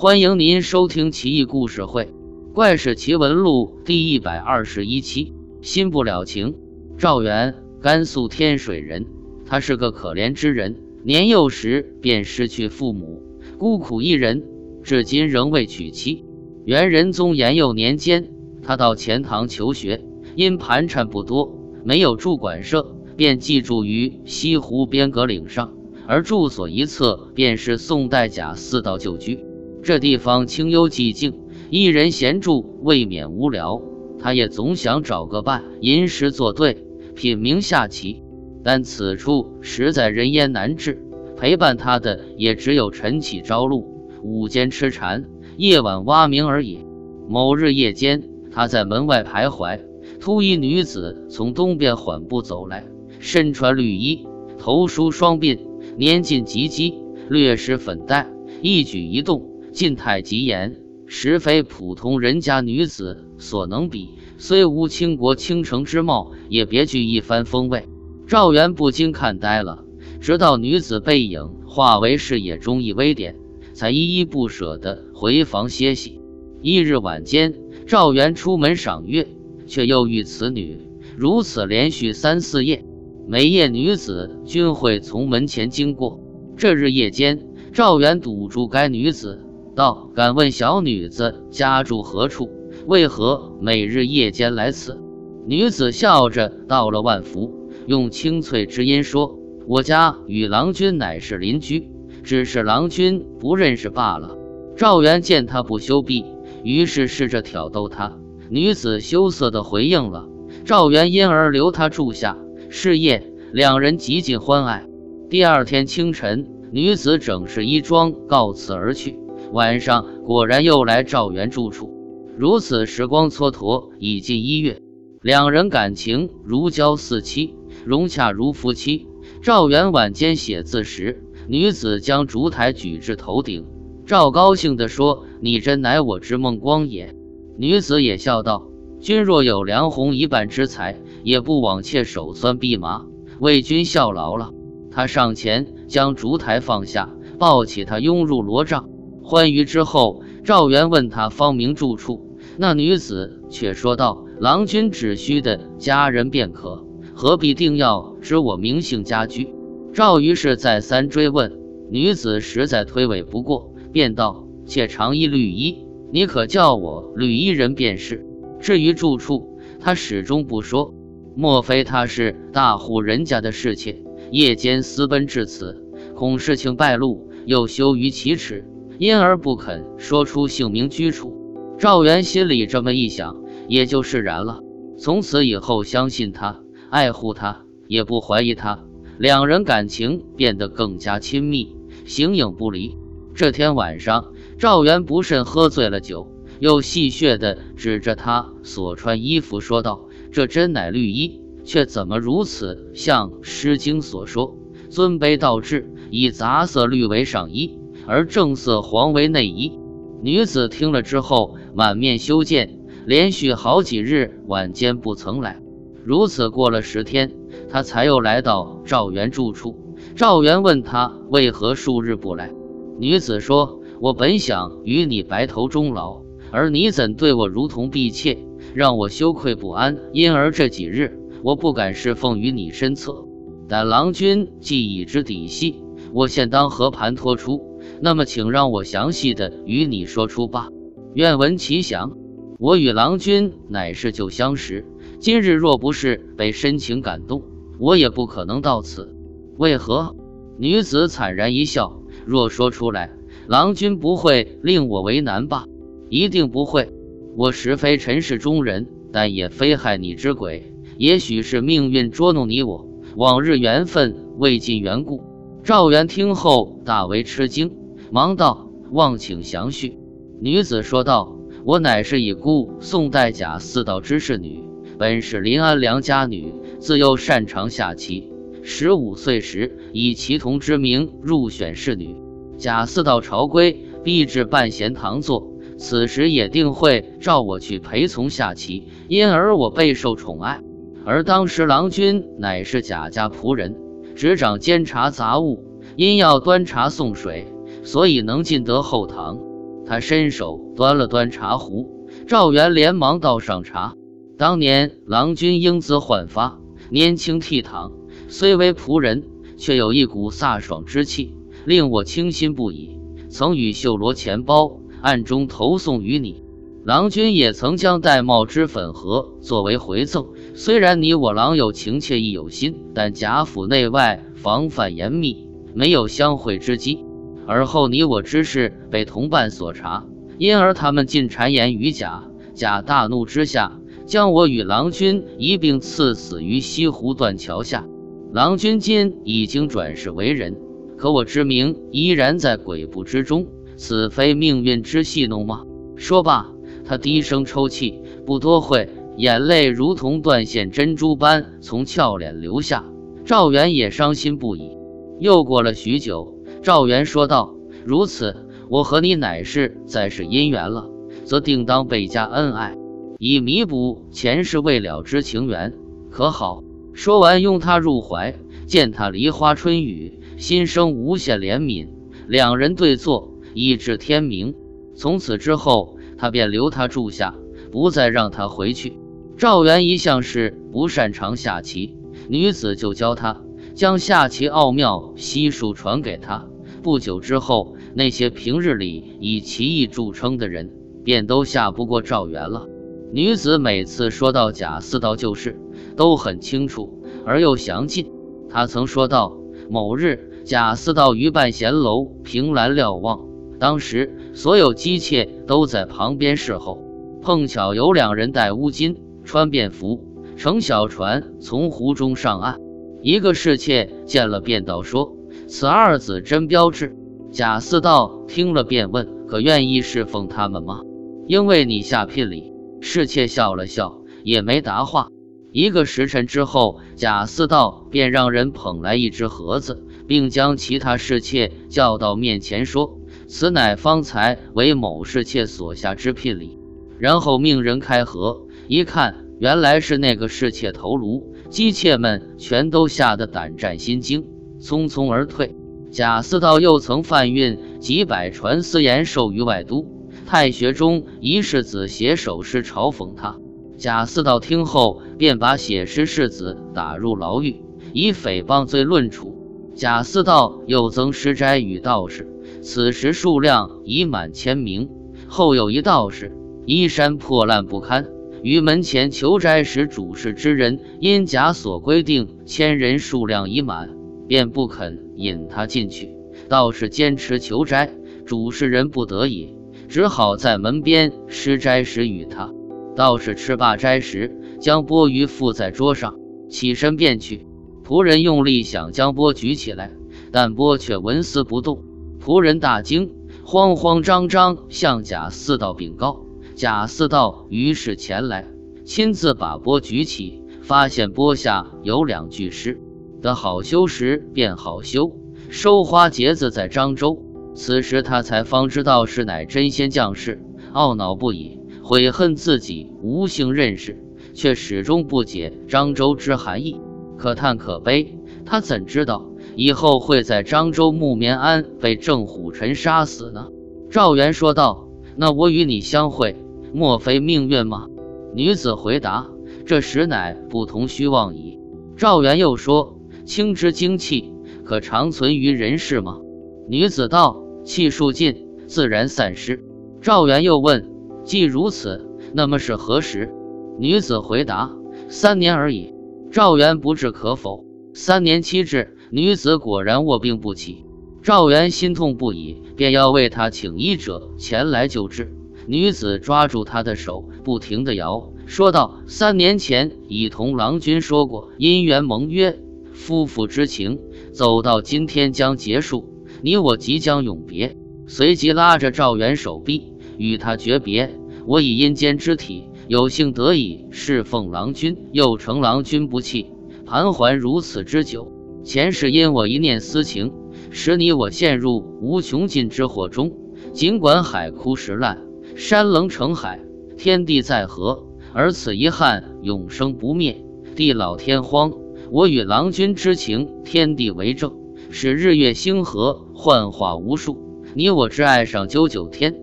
欢迎您收听《奇异故事会·怪事奇闻录》第一百二十一期。心不了情。赵元，甘肃天水人，他是个可怜之人。年幼时便失去父母，孤苦一人，至今仍未娶妻。元仁宗延佑年间，他到钱塘求学，因盘缠不多，没有住馆舍，便寄住于西湖边阁岭上，而住所一侧便是宋代贾似道旧居。这地方清幽寂静，一人闲住未免无聊。他也总想找个伴，吟诗作对，品茗下棋。但此处实在人烟难至，陪伴他的也只有晨起朝露、午间吃蝉、夜晚蛙鸣而已。某日夜间，他在门外徘徊，突一女子从东边缓步走来，身穿绿衣，头梳双鬓，年近及笄，略施粉黛，一举一动。进态极严，实非普通人家女子所能比。虽无倾国倾城之貌，也别具一番风味。赵元不禁看呆了，直到女子背影化为视野中一微点，才依依不舍地回房歇息。一日晚间，赵元出门赏月，却又遇此女，如此连续三四夜，每夜女子均会从门前经过。这日夜间，赵元堵住该女子。道：“敢问小女子家住何处？为何每日夜间来此？”女子笑着道了万福，用清脆之音说：“我家与郎君乃是邻居，只是郎君不认识罢了。”赵元见他不羞避，于是试着挑逗她。女子羞涩地回应了。赵元因而留她住下。是夜，两人极尽欢爱。第二天清晨，女子整饰衣装，告辞而去。晚上果然又来赵元住处，如此时光蹉跎已近一月，两人感情如胶似漆，融洽如夫妻。赵元晚间写字时，女子将烛台举至头顶，赵高兴地说：“你真乃我之梦光也。”女子也笑道：“君若有梁鸿一半之才，也不枉妾手酸臂麻，为君效劳了。”他上前将烛台放下，抱起她拥入罗帐。欢愉之后，赵元问他芳名住处，那女子却说道：“郎君只需的家人便可，何必定要知我名姓家居？”赵于是再三追问，女子实在推诿不过，便道：“妾常衣绿衣，你可叫我绿衣人便是。至于住处，他始终不说。莫非他是大户人家的侍妾，夜间私奔至此，恐事情败露，又羞于启齿。”因而不肯说出姓名居处，赵元心里这么一想，也就释然了。从此以后，相信他，爱护他，也不怀疑他，两人感情变得更加亲密，形影不离。这天晚上，赵元不慎喝醉了酒，又戏谑地指着他所穿衣服说道：“这真乃绿衣，却怎么如此像《诗经》所说‘尊卑倒置，以杂色绿为上衣’？”而正色黄为内衣，女子听了之后满面羞见，连续好几日晚间不曾来。如此过了十天，她才又来到赵元住处。赵元问她为何数日不来，女子说：“我本想与你白头终老，而你怎对我如同婢妾，让我羞愧不安。因而这几日我不敢侍奉于你身侧。但郎君既已知底细，我现当和盘托出。”那么，请让我详细的与你说出吧。愿闻其详。我与郎君乃是旧相识，今日若不是被深情感动，我也不可能到此。为何？女子惨然一笑。若说出来，郎君不会令我为难吧？一定不会。我实非尘世中人，但也非害你之鬼。也许是命运捉弄你我，往日缘分未尽缘故。赵元听后大为吃惊。忙道：“望请详叙。”女子说道：“我乃是已故宋代贾似道之侍女，本是临安良家女，自幼擅长下棋。十五岁时，以棋童之名入选侍女。贾似道朝归，必至半闲堂坐，此时也定会召我去陪从下棋，因而我备受宠爱。而当时郎君乃是贾家仆人，执掌监察杂务，因要端茶送水。”所以能进得后堂，他伸手端了端茶壶，赵元连忙倒上茶。当年郎君英姿焕发，年轻倜傥，虽为仆人，却有一股飒爽之气，令我倾心不已。曾与绣罗钱包，暗中投送于你。郎君也曾将玳瑁之粉盒作为回赠。虽然你我郎有情切亦有心，但贾府内外防范严密，没有相会之机。而后你我之事被同伴所查，因而他们尽谗言于贾。贾大怒之下，将我与郎君一并赐死于西湖断桥下。郎君今已经转世为人，可我之名依然在鬼部之中，此非命运之戏弄吗？说罢。他低声抽泣，不多会，眼泪如同断线珍珠般从俏脸流下。赵元也伤心不已。又过了许久，赵元说道：“如此，我和你乃是再世姻缘了，则定当倍加恩爱，以弥补前世未了之情缘，可好？”说完，拥他入怀，见他梨花春雨，心生无限怜悯。两人对坐，一至天明。从此之后。他便留他住下，不再让他回去。赵元一向是不擅长下棋，女子就教他，将下棋奥妙悉数传给他。不久之后，那些平日里以棋艺著称的人，便都下不过赵元了。女子每次说到贾似道旧事，都很清楚而又详尽。她曾说道：某日，贾似道于半闲楼凭栏瞭望。当时所有姬妾都在旁边侍候，碰巧有两人戴乌巾，穿便服，乘小船从湖中上岸。一个侍妾见了，便道说：“此二子真标致。”贾似道听了，便问：“可愿意侍奉他们吗？”因为你下聘礼。侍妾笑了笑，也没答话。一个时辰之后，贾似道便让人捧来一只盒子，并将其他侍妾叫到面前说。此乃方才为某侍妾所下之聘礼，然后命人开盒，一看，原来是那个侍妾头颅。姬妾们全都吓得胆战心惊，匆匆而退。贾似道又曾贩运几百船私盐售于外都，太学中一世子写首诗嘲讽他。贾似道听后，便把写诗世子打入牢狱，以诽谤罪论处。贾似道又增诗斋与道士。此时数量已满千名。后有一道士，衣衫破烂不堪，于门前求斋时，主事之人因贾所规定千人数量已满，便不肯引他进去。道士坚持求斋，主事人不得已，只好在门边施斋时与他。道士吃罢斋时，将钵盂附在桌上，起身便去。仆人用力想将钵举起来，但钵却纹丝不动。仆人大惊，慌慌张张向贾似道禀告。贾似道于是前来，亲自把钵举起，发现钵下有两句诗：“得好修时便好修，收花结子在漳州。”此时他才方知道是乃真仙降世，懊恼不已，悔恨自己无幸认识，却始终不解漳州之含义。可叹可悲，他怎知道？以后会在漳州木棉庵被郑虎臣杀死呢？赵元说道：“那我与你相会，莫非命运吗？”女子回答：“这实乃不同虚妄矣。”赵元又说：“青之精气，可长存于人世吗？”女子道：“气数尽，自然散失。”赵元又问：“既如此，那么是何时？”女子回答：“三年而已。”赵元不置可否。三年期至。女子果然卧病不起，赵元心痛不已，便要为她请医者前来救治。女子抓住他的手，不停地摇，说道：“三年前已同郎君说过姻缘盟约，夫妇之情走到今天将结束，你我即将永别。”随即拉着赵元手臂，与他诀别：“我以阴间之体，有幸得以侍奉郎君，又承郎君不弃，盘桓如此之久。”前世因我一念私情，使你我陷入无穷尽之祸中。尽管海枯石烂，山棱成海，天地在河，而此遗憾永生不灭。地老天荒，我与郎君之情，天地为证，使日月星河幻化无数。你我之爱上九九天，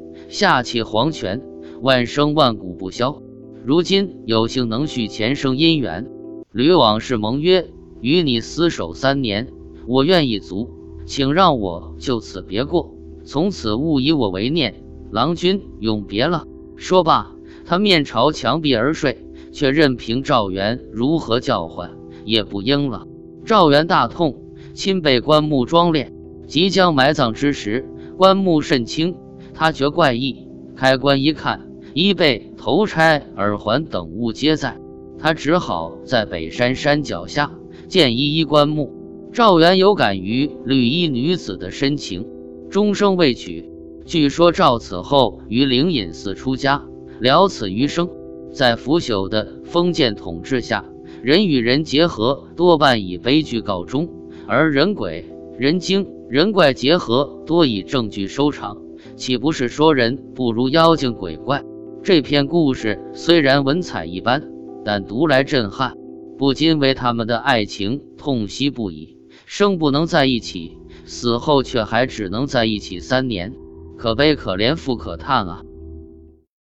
下弃黄泉，万生万古不消。如今有幸能续前生姻缘，吕往事盟约，与你厮守三年，我愿一足，请让我就此别过，从此勿以我为念。郎君永别了。说罢，他面朝墙壁而睡，却任凭赵元如何叫唤，也不应了。赵元大痛，亲被棺木装殓，即将埋葬之时，棺木甚轻，他觉怪异，开棺一看，衣被、头钗、耳环等物皆在，他只好在北山山脚下见一一棺木。赵元有感于绿衣女子的深情，终生未娶。据说赵此后于灵隐寺出家，了此余生。在腐朽的封建统治下，人与人结合多半以悲剧告终，而人鬼、人精、人怪结合多以正剧收场。岂不是说人不如妖精鬼怪？这篇故事虽然文采一般，但读来震撼，不禁为他们的爱情痛惜不已。生不能在一起，死后却还只能在一起三年。可悲可怜，复可叹啊！